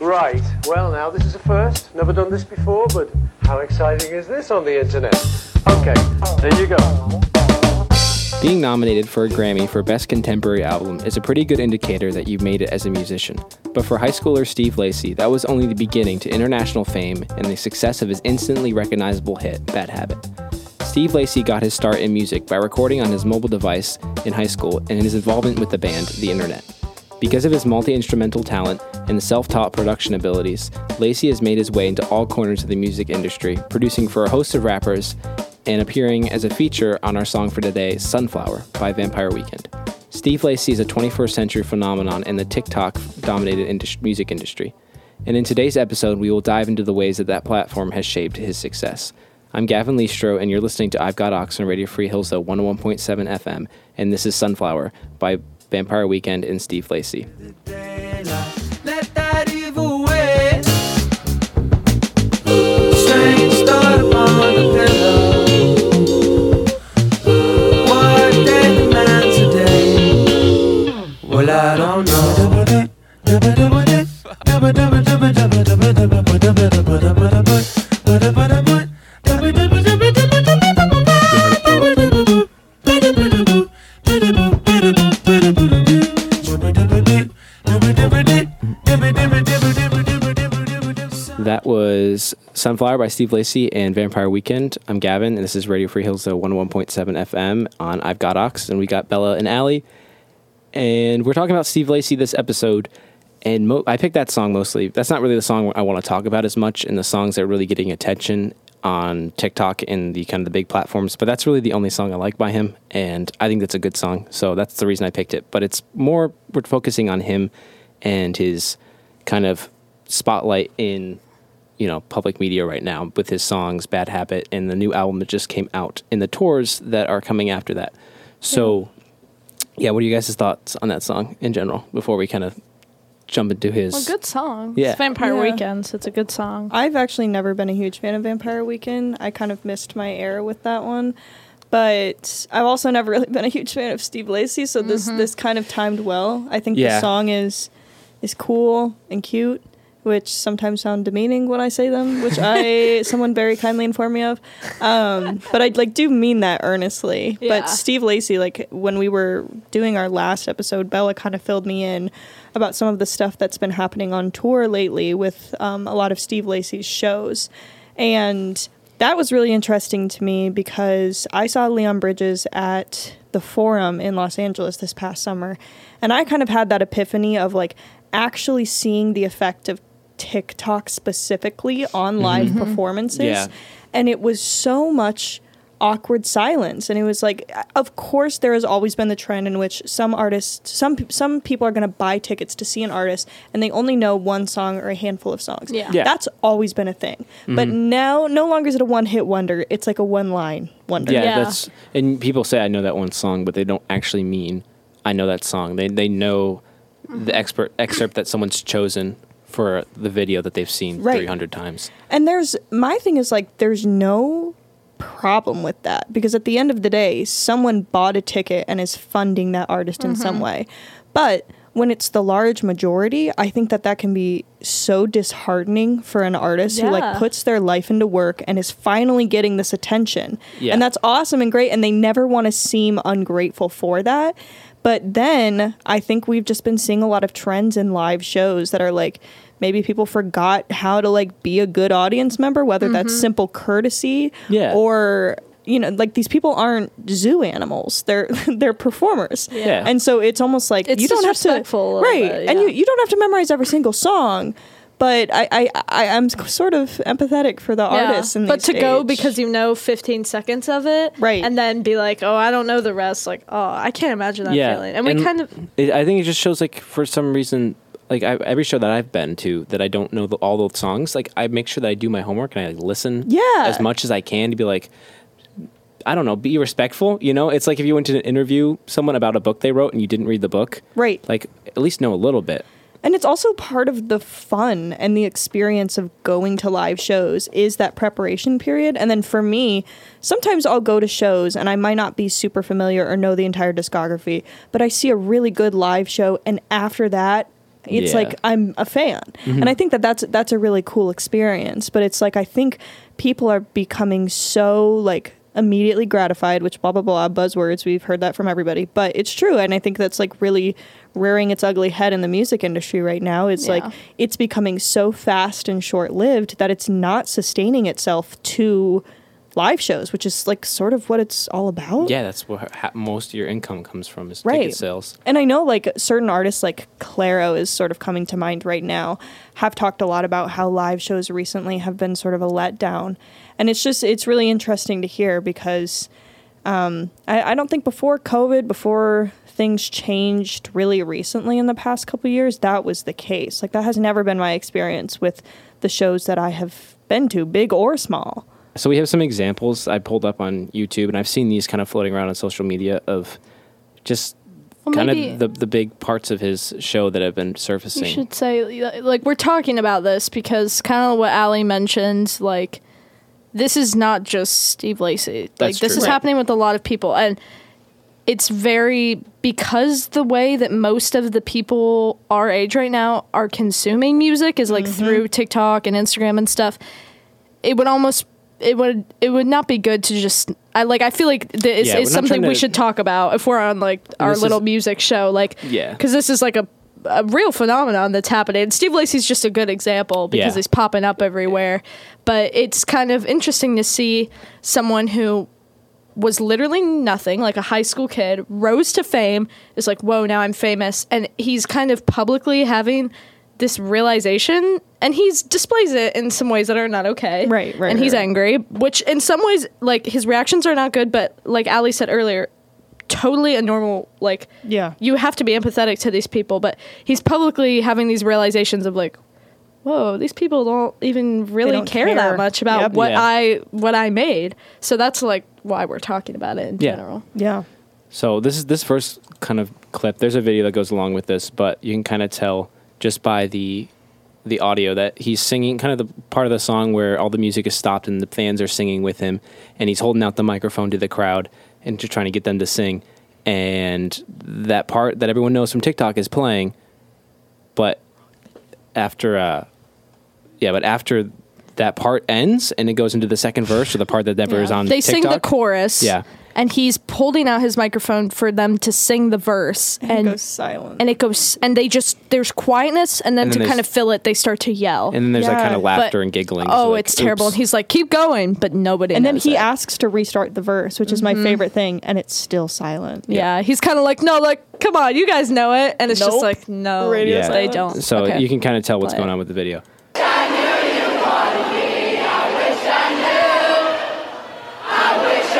Right, well now this is a first. Never done this before, but how exciting is this on the internet? Okay, there you go. Being nominated for a Grammy for Best Contemporary Album is a pretty good indicator that you've made it as a musician. But for high schooler Steve Lacy, that was only the beginning to international fame and the success of his instantly recognizable hit, Bad Habit. Steve Lacy got his start in music by recording on his mobile device in high school and his involvement with the band, The Internet. Because of his multi instrumental talent and self taught production abilities, Lacy has made his way into all corners of the music industry, producing for a host of rappers and appearing as a feature on our song for today, Sunflower by Vampire Weekend. Steve Lacy is a 21st century phenomenon in the TikTok dominated indus- music industry. And in today's episode, we will dive into the ways that that platform has shaped his success. I'm Gavin Leestro, and you're listening to I've Got Ox on Radio Free Hills, 101.7 FM, and this is Sunflower by Vampire Weekend and Steve Lacy. That evil win. Sunflower by Steve Lacy and Vampire Weekend. I'm Gavin, and this is Radio Free Hills, 101.7 FM on I've Got Ox, and we got Bella and Allie. And we're talking about Steve Lacy this episode. And mo- I picked that song mostly. That's not really the song I want to talk about as much, and the songs that are really getting attention on TikTok and the kind of the big platforms. But that's really the only song I like by him, and I think that's a good song. So that's the reason I picked it. But it's more we're focusing on him and his kind of spotlight in you know public media right now with his songs bad habit and the new album that just came out and the tours that are coming after that so hmm. yeah what are you guys' thoughts on that song in general before we kind of jump into his Well, good song. Yeah. It's Vampire Yeah. Weekends. It's a good song. I've actually never been a huge fan of Vampire Weekend. I kind of missed my era with that one. But I've also never really been a huge fan of Steve Lacy, so this mm-hmm. this kind of timed well. I think Yeah. the song is is cool and cute, which sometimes sound demeaning when I say them, which I someone very kindly informed me of. Um, but I like do mean that earnestly. Yeah. But Steve Lacy, like when we were doing our last episode, Bella kind of filled me in about some of the stuff that's been happening on tour lately with um, a lot of Steve Lacy's shows. And that was really interesting to me because I saw Leon Bridges at the Forum in Los Angeles this past summer. And I kind of had that epiphany of like actually seeing the effect of TikTok specifically on mm-hmm. live mm-hmm. performances. Yeah. And it was so much awkward silence and it was like of course there has always been the trend in which some artists some some people are going to buy tickets to see an artist and they only know one song or a handful of songs Yeah. Yeah. that's always been a thing but mm-hmm. now no longer is it a one hit wonder it's like a one line wonder yeah, Yeah. that's and people say I know that one song, but they don't actually mean I know that song. They they know the expert excerpt that someone's chosen for the video that they've seen Right. 300 times. And there's my thing is like there's no problem with that because at the end of the day, someone bought a ticket and is funding that artist in some mm-hmm. way. But when it's the large majority, I think that that can be so disheartening for an artist who like puts their life into work and is finally getting this attention. Yeah. And that's awesome and great and they never want to seem ungrateful for that. But then I think we've just been seeing a lot of trends in live shows that are like maybe people forgot how to like be a good audience member, whether that's mm-hmm. simple courtesy Yeah. or you know, like these people aren't zoo animals. They're they're performers. Yeah. And so it's almost like It's you don't have to disrespectful a little right, bit, and you, you don't have to memorize every single song. But I, I, I I'm sort of empathetic for the artists. In but to go because you know 15 seconds of it, Right. and then be like, oh, I don't know the rest. Like, oh, I can't imagine that yeah, feeling. And, we kind of, It, I think it just shows like for some reason, like I, every show that I've been to that I don't know the, all the songs, like I make sure that I do my homework and I like, listen, Yeah. as much as I can to be like. I don't know, be respectful. You know, it's like if you went to an interview someone about a book they wrote and you didn't read the book. Right. Like, at least know a little bit. And it's also part of the fun and the experience of going to live shows is that preparation period. And then for me, sometimes I'll go to shows and I might not be super familiar or know the entire discography, but I see a really good live show and after that It's Yeah. like I'm a fan, mm-hmm. and I think that that's that's a really cool experience. But it's like I think people are becoming so like immediately gratified, which blah blah blah buzzwords. We've heard that from everybody, but it's true, and I think that's like really rearing its ugly head in the music industry right now. It's like it's becoming so fast and short lived that it's not sustaining itself to live shows, which is like sort of what it's all about. Yeah, that's where ha- most of your income comes from is Right. ticket sales. And I know like certain artists like Clairo is sort of coming to mind right now have talked a lot about how live shows recently have been sort of a letdown. And it's just it's really interesting to hear because um, I, I don't think before COVID, before things changed really recently in the past couple years, that was the case. Like that has never been my experience with the shows that I have been to, big or small. So we have some examples I pulled up on YouTube, and I've seen these kind of floating around on social media of just Well, kind of the the big parts of his show that have been surfacing. You should say like we're talking about this because kind of what Ali mentioned, like this is not just Steve Lacy. Like That's this true. is Right. happening with a lot of people, and it's very because the way that most of the people our age right now are consuming music is like Mm-hmm. through TikTok and Instagram and stuff. It would almost it would it would not be good to just I like I feel like th- it's, Yeah, it's something we should talk about if we're on like our this is- little music show like Yeah. because this is like a a real phenomenon that's happening. Steve Lacy's just a good example because Yeah. he's popping up everywhere. But it's kind of interesting to see someone who was literally nothing, like a high school kid, rose to fame, is like, whoa, now I'm famous. And he's kind of publicly having this realization and he's displays it in some ways that are not okay. Right, right, And he's right. angry, which in some ways, like his reactions are not good, but like Ali said earlier, totally a normal like Yeah. you have to be empathetic to these people, but he's publicly having these realizations of like, whoa, these people don't even really don't care, care. that much about Yep. what Yeah. I what I made. So that's like why we're talking about it in Yeah. general. Yeah. So this is this first kind of clip. There's a video that goes along with this, but you can kind of tell just by the the audio that he's singing kind of the part of the song where all the music is stopped and the fans are singing with him and he's holding out the microphone to the crowd and just trying to get them to sing and that part that everyone knows from TikTok is playing but after uh yeah but after that part ends and it goes into the second verse or the part that never is on they sing the chorus. Yeah. And he's holding out his microphone for them to sing the verse. And, And it goes silent. and it goes and they just there's quietness and then And then to kind of fill it they start to yell. and then there's like Yeah, kind of but- laughter and giggling oh, So, like, it's terrible. And he's like, keep going, but nobody and then he it. asks to restart the verse, which is my mm-hmm. favorite thing, and it's still silent. Yeah, he's kind of like, no, like, come on, you guys know it, and it's just like, no, Radio Yeah. they don't. So Okay. you can kind of tell what's Play going on with the video.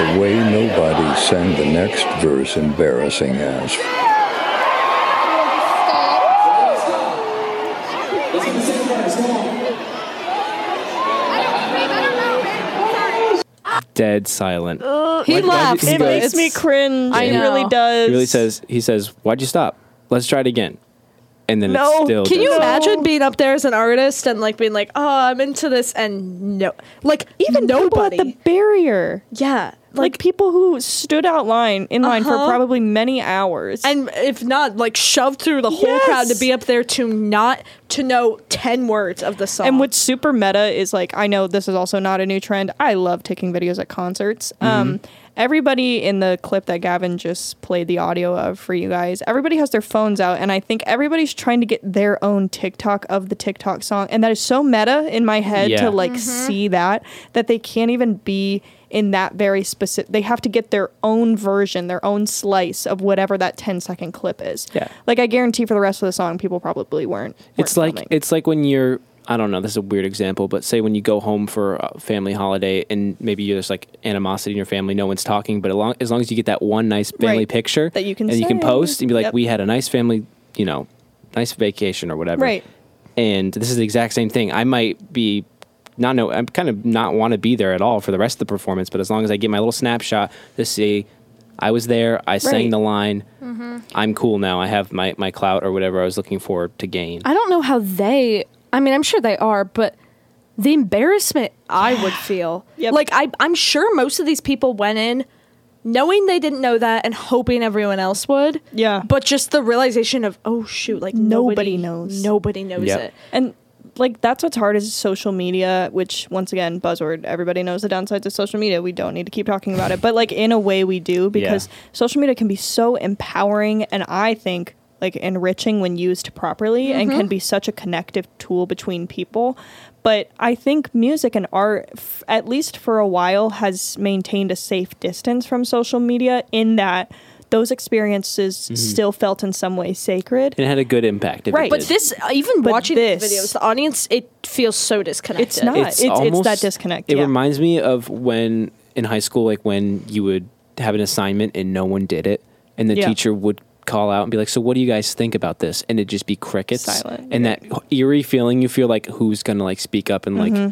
The way nobody sang the next verse embarrassing as. Dead silent. he Why- why laughs. did It go- but makes me it's- cringe. I it know. really does. He really says he says, "Why'd you stop? Let's try it again." And then No. it's still. Can you does- imagine being up there as an artist and like being like, oh, I'm into this, and no, like even people nobody. at the barrier, yeah, like, people who stood out line in line for Uh-huh. probably many hours. and if not, like shoved through the whole crowd to be up there to not to know ten words of the song. And what's super meta is like I know this is also not a new trend. I love taking videos at concerts. Um, everybody in the clip that Gavin just played the audio of for you guys, everybody has their phones out, and I think everybody's trying to get their own TikTok of the TikTok song, and that is so meta in my head Yeah. to like see that that they can't even be in that very specific they have to get their own version their own slice of whatever that 10 second clip is Yeah. like i guarantee for the rest of the song people probably weren't, It's weren't like filming. it's like when you're. I don't know. This is a weird example, but say when you go home for a family holiday and maybe there's like animosity in your family, no one's talking, but as long as, long as you get that one nice family Right. picture That you can and you can post and be like, Yep. "We had a nice family, you know, nice vacation or whatever." Right. And this is the exact same thing. I might be not know. I'm kind of not want to be there at all for the rest of the performance, but as long as I get my little snapshot to see. I was there. I sang Right. the line. Mm-hmm. I'm cool now. I have my, my clout or whatever I was looking for to gain. I don't know how they. I mean, I'm sure they are, but the embarrassment I would feel. Yep. Like I, I'm sure most of these people went in knowing they didn't know that and hoping everyone else would. Yeah. But just the realization of oh shoot, like Nobody nobody, knows. Nobody knows Yep. it. And like that's what's hard is social media, which once again, buzzword, everybody knows the downsides of social media. We don't need to keep talking about it. But like in a way we do because social media can be so empowering and I think like enriching when used properly and can mm-hmm. be such a connective tool between people. But I think music and art, f- at least for a while, has maintained a safe distance from social media in that those experiences still felt in some way sacred. And it had a good impact. if it Right. But did. this, even But watching this- these videos, the audience, it feels so disconnected. It's not. It's- it's that disconnect, It yeah. reminds me of when in high school, like when you would have an assignment and no one did it, and the Yeah. teacher would call out and be like, "So what do you guys think about this?" And it'd just be crickets, Silent, and yeah. that eerie feeling. You feel like who's gonna like speak up and like. Mm-hmm.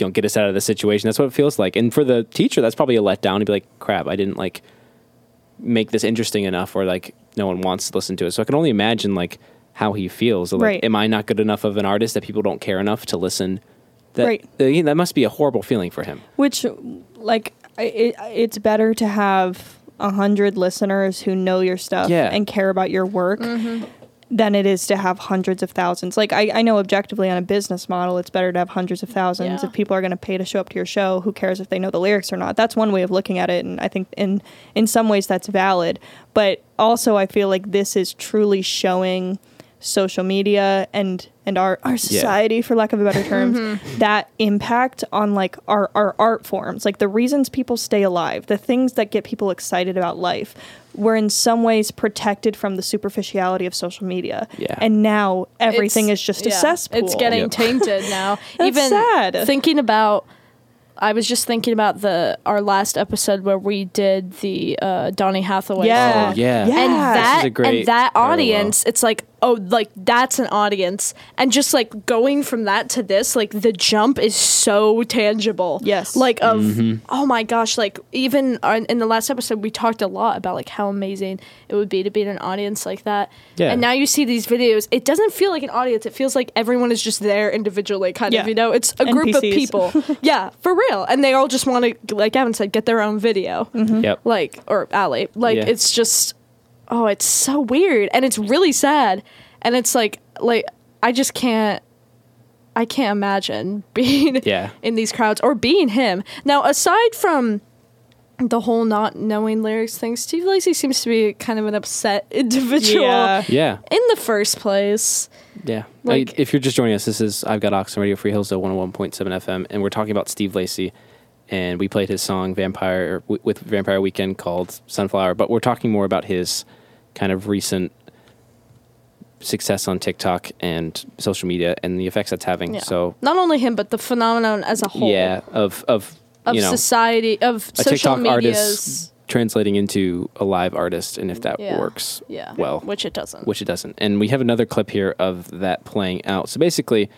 You know, get us out of the situation. That's what it feels like. And for the teacher, that's probably a letdown to be like, crap, I didn't like make this interesting enough or like no one wants to listen to it. So I can only imagine like how he feels. Like, Right. am I not good enough of an artist that people don't care enough to listen? That, Right. uh, yeah, that must be a horrible feeling for him. Which, like, it, it's better to have a hundred listeners who know your stuff Yeah. and care about your work than it is to have hundreds of thousands. Like, I, I know objectively on a business model, it's better to have hundreds of thousands. Yeah. If people are going to pay to show up to your show, who cares if they know the lyrics or not? That's one way of looking at it, and I think in in some ways that's valid. But also, I feel like this is truly showing social media and and our our society for lack of a better term that impact on like our our art forms like the reasons people stay alive the things that get people excited about life were in some ways protected from the superficiality of social media Yeah. and now everything It's- is just a cesspool It's getting Yep. tainted now. That's Even sad. thinking about, I was just thinking about the our last episode where we did the uh, Donny Hathaway. yeah Oh, yeah. And This that is a great and that parallel. audience, it's like, oh, like that's an audience, and just like going from that to this, like the jump is so tangible. Yes. like of Mm-hmm. oh my gosh, like even on, in the last episode we talked a lot about like how amazing it would be to be in an audience like that. Yeah. And now you see these videos, it doesn't feel like an audience. It feels like everyone is just there individually, kind Yeah. of. You know, it's a group of people. yeah, for real, and they all just want to, like Evan said, get their own video Yep. like or Allie. Like Yeah. it's just oh, it's so weird and it's really sad. And it's like like I just can't I can't imagine being Yeah. in these crowds or being him. Now aside from the whole not knowing lyrics thing, Steve Lacy seems to be kind of an upset individual Yeah. Yeah. in the first place. Yeah. Like- Uh, if you're just joining us, this is I've got Oxen Radio Free Hills at 101.7 FM, and we're talking about Steve Lacy. And we played his song Vampire w- with Vampire Weekend called Sunflower, but we're talking more about his kind of recent success on TikTok and social media and the effects that's having. Yeah. So not only him but the phenomenon as a whole. yeah, of of, Of you know society of a social TikTok media's artist translating into a live artist, and if that Yeah. works yeah. well, Which it doesn't. which it doesn't. And we have another clip here of that playing out. So basically,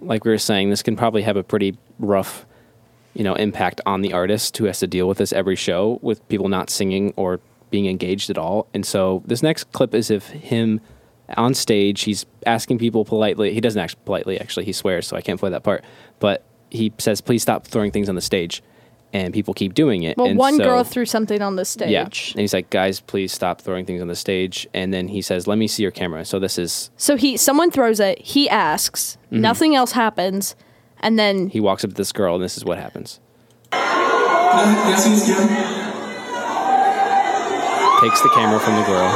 like we were saying, this can probably have a pretty rough, you know, impact on the artist who has to deal with this every show with people not singing or being engaged at all. And so this next clip is of him on stage. He's asking people politely. He doesn't act politely, actually. He swears, so I can't play that part. But he says, "Please stop throwing things on the stage." And people keep doing it. well, And one so- girl threw something on the stage. yeah. And he's like, guys, please stop throwing things on the stage. And then he says, let me see your camera. So this is, So he someone throws it, he asks, Mm-hmm. nothing else happens, and then he walks up to this girl and this is what happens. Yes, he's good. Takes the camera from the girl.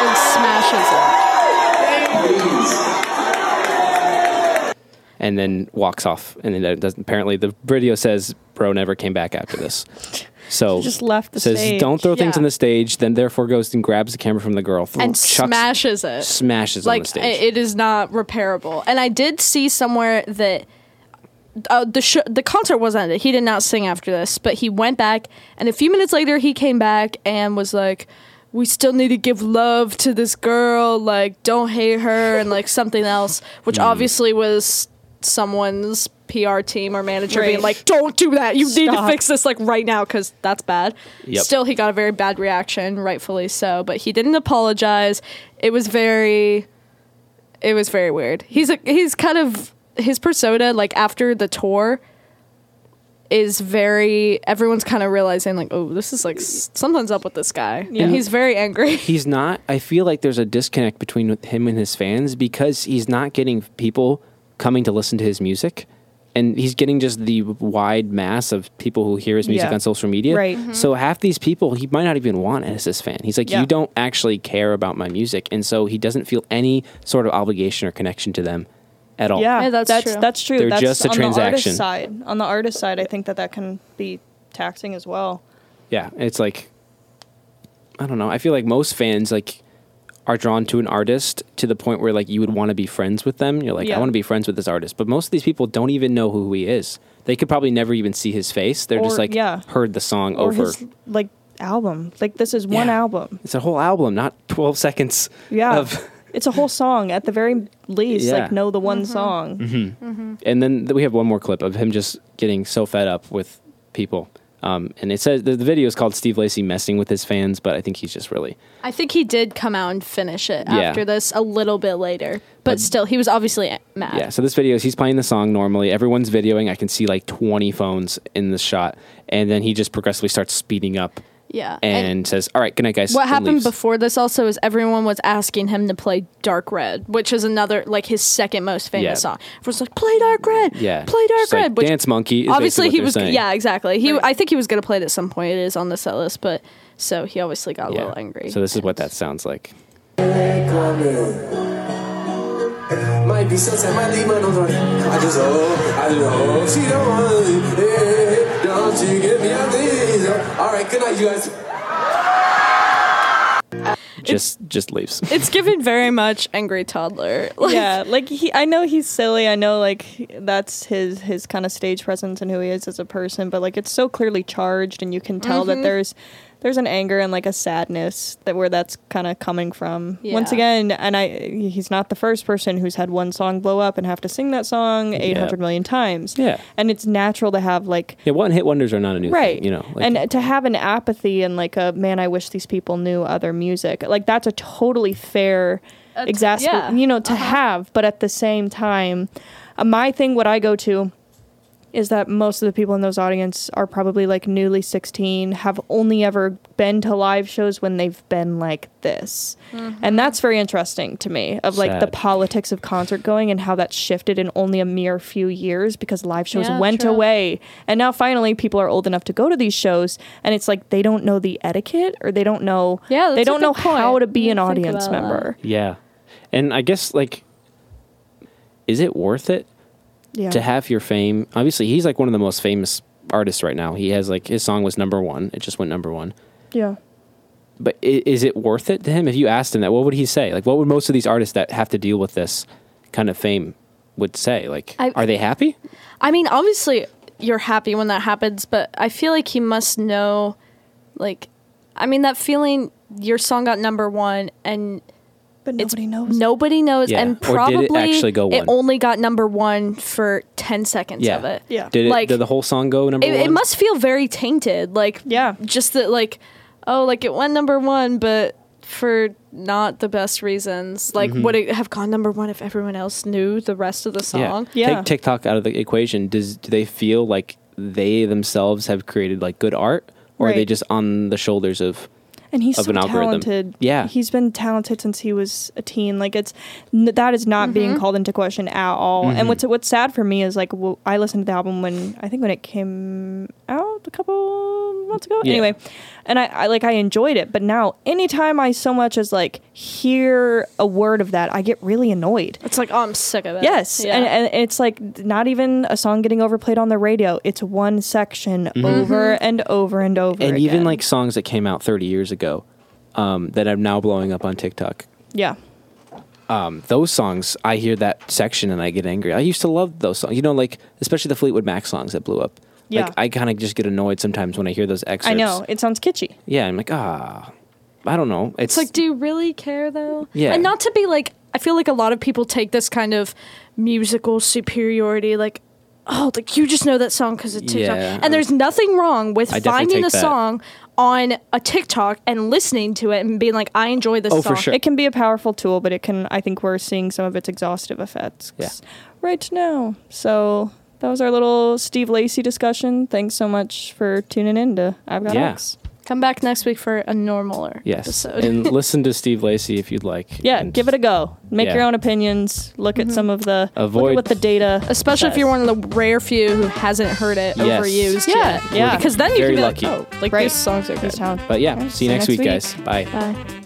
and smashes it. and then walks off. And then doesn't, apparently the video says bro never came back after this. So Just left the says stage. don't throw things Yeah. on the stage. Then therefore goes and grabs the camera from the girl th- And chucks- smashes it. smashes on like the stage. it is not repairable. And I did see somewhere that uh, the sh- the concert was ended. He did not sing after this, but he went back, and a few minutes later he came back and was like, "We still need to give love to this girl. Like, don't hate her," and like something else, which Hmm. obviously was someone's PR team or manager being like, "Don't do that. You need to fix this like right now because that's bad." Yep. Still, he got a very bad reaction, rightfully so. But he didn't apologize. It was very it was very weird. He's a, he's kind of his persona like after the tour is very everyone's kind of realizing like oh this is like something's up with this guy yeah. he's very angry he's not. I feel like there's a disconnect between him and his fans because he's not getting people coming to listen to his music. And he's getting just the wide mass of people who hear his music Yeah. on social media. Right. Mm-hmm. Mhm. So half these people he might not even want as his fan. He's like, Yeah. you don't actually care about my music, and so he doesn't feel any sort of obligation or connection to them at all. Yeah, Yeah, that's that's true. that's true. They're that's just a on transaction. The side, on the artist side, I think that that can be taxing as well. Yeah, it's like I don't know. I feel like most fans like are drawn to an artist to the point where like you would want to be friends with them. You're like, I want to be friends with this artist. But most of these people don't even know who he is. They could probably never even see his face. They're just like yeah. heard the song Or over. his like album. Like this is one Yeah. album. It's a whole album, not twelve seconds. Yeah. Of, it's a whole song at the very least. Yeah. Like know the Mm-hmm. one song. and then th- we have one more clip of him just getting so fed up with people. Um, and it says the, the video is called Steve Lacy messing with his fans, but I think he's just really i think he did come out and finish it Yeah. after this a little bit later but, still he was obviously mad Yeah, so this video is he's playing the song normally. Everyone's videoing. I can see like 20 phones in the shot. And then he just progressively starts speeding up yeah and, says, All right, good night, guys. what happened leaves. before this also is everyone was asking him to play Dark Red, which is another like his second most famous Yeah. song. Everyone's like, "Play Dark Red, Yeah. play Dark Just like Red." which Dance Monkey is obviously basically he was, saying. yeah, exactly. He, I think he was gonna play it at some point. It is on the set list, but so he obviously got a little angry. So this is what that sounds like. Might be sunset, might leave my nose on it. I just hope, I just hope she don't want to leave. Hey, don't you get me out these. All right, good night, you guys. Just just leaves. it's given very much angry toddler. Like, yeah, like he I know he's silly. I know like that's his his kind of stage presence and who he is as a person, but like it's so clearly charged and you can tell Mm-hmm. that there's there's an anger and like a sadness that where that's kind of coming from. Once again, and I he's not the first person who's had one song blow up and have to sing that song 800 million times. Yeah. And it's natural to have like Yeah, one hit wonders are not a new right thing, you know. Like, and to have an apathy and like a man i wish these people knew other music like that's a totally fair Uh, exasper yeah. you know to have but at the same time uh, my thing what i go to is that most of the people in those audience are probably like newly 16 have only ever been to live shows when they've been like this mm-hmm. and that's very interesting to me of like the politics of concert going and how that shifted in only a mere few years because live shows Yeah, went true. away and now finally people are old enough to go to these shows and it's like they don't know the etiquette or they don't know Yeah, they don't know point. how to be an audience about that. member yeah. And I guess like is it worth it yeah to have your fame? Obviously, he's like one of the most famous artists right now. He has like his song was number 1. It just went number 1. yeah But is it worth it to him? If you asked him that, what would he say? Like, what would most of these artists that have to deal with this kind of fame would say? Like, I- are they happy? I mean, obviously you're happy when that happens, but I feel like he must know, like, I mean, that feeling your song got number one and but it's nobody knows Nobody knows, Yeah. and Or did probably it actually go it one? only got number one for ten seconds Yeah. of it. Yeah. Did it? Like- did the whole song go number It, one? it must feel very tainted. Like, Yeah. just that, like, oh, like it went number one, but for not the best reasons. Like, Mm-hmm. would it have gone number one if everyone else knew the rest of the song? Yeah. Take TikTok out of the equation. Does do they feel like they themselves have created like good art, or are they Right. just on the shoulders of? And he's of so an talented. Yeah. he's been talented since he was a teen. Like it's that is not Mm-hmm. being called into question at all. Mm-hmm. And what's what's sad for me is like well, I listened to the album when I think when it came out a couple months ago. Yeah. Anyway, and I, I like I enjoyed it, but now anytime I so much as like hear a word of that, I get really annoyed. It's like, oh, I'm sick of it. Yes, Yeah. and, and it's like not even a song getting overplayed on the radio. It's one section Mm-hmm. over and over and over. Mm-hmm. And even like songs that came out 30 years ago, um, that are now blowing up on TikTok. yeah, Um, those songs, I hear that section and I get angry. I used to love those songs. You know, like especially the Fleetwood Mac songs that blew up. Yeah. Like I kind of just get annoyed sometimes when I hear those excerpts. I know it sounds kitschy. Yeah, I'm like, ah, I don't know. It's, It's like, do you really care though? Yeah. And not to be like, I feel like a lot of people take this kind of musical superiority, like, oh, like you just know that song because of TikTok. Yeah. And there's nothing wrong with finding a that. song on a TikTok and listening to it and being like, I enjoy this Oh, song. for sure. It can be a powerful tool, but it can. I think we're seeing some of its exhaustive effects Yeah. right now. So that was our little Steve Lacy discussion. Thanks so much for tuning in to I've Got Yeah. X. Come back next week for a normaler Yes. episode. and listen to Steve Lacy if you'd like. Yeah, And give it a go. Make Yeah. your own opinions. Look at mm-hmm. some of the Avoid- at what the data. Especially if you're one of the rare few who hasn't heard it Yes. overused Yeah, yet. yeah. Because then you Very can be lucky. like, oh, like Right. these songs are good. Town. But yeah, Okay, see you next week, guys. Bye. Bye.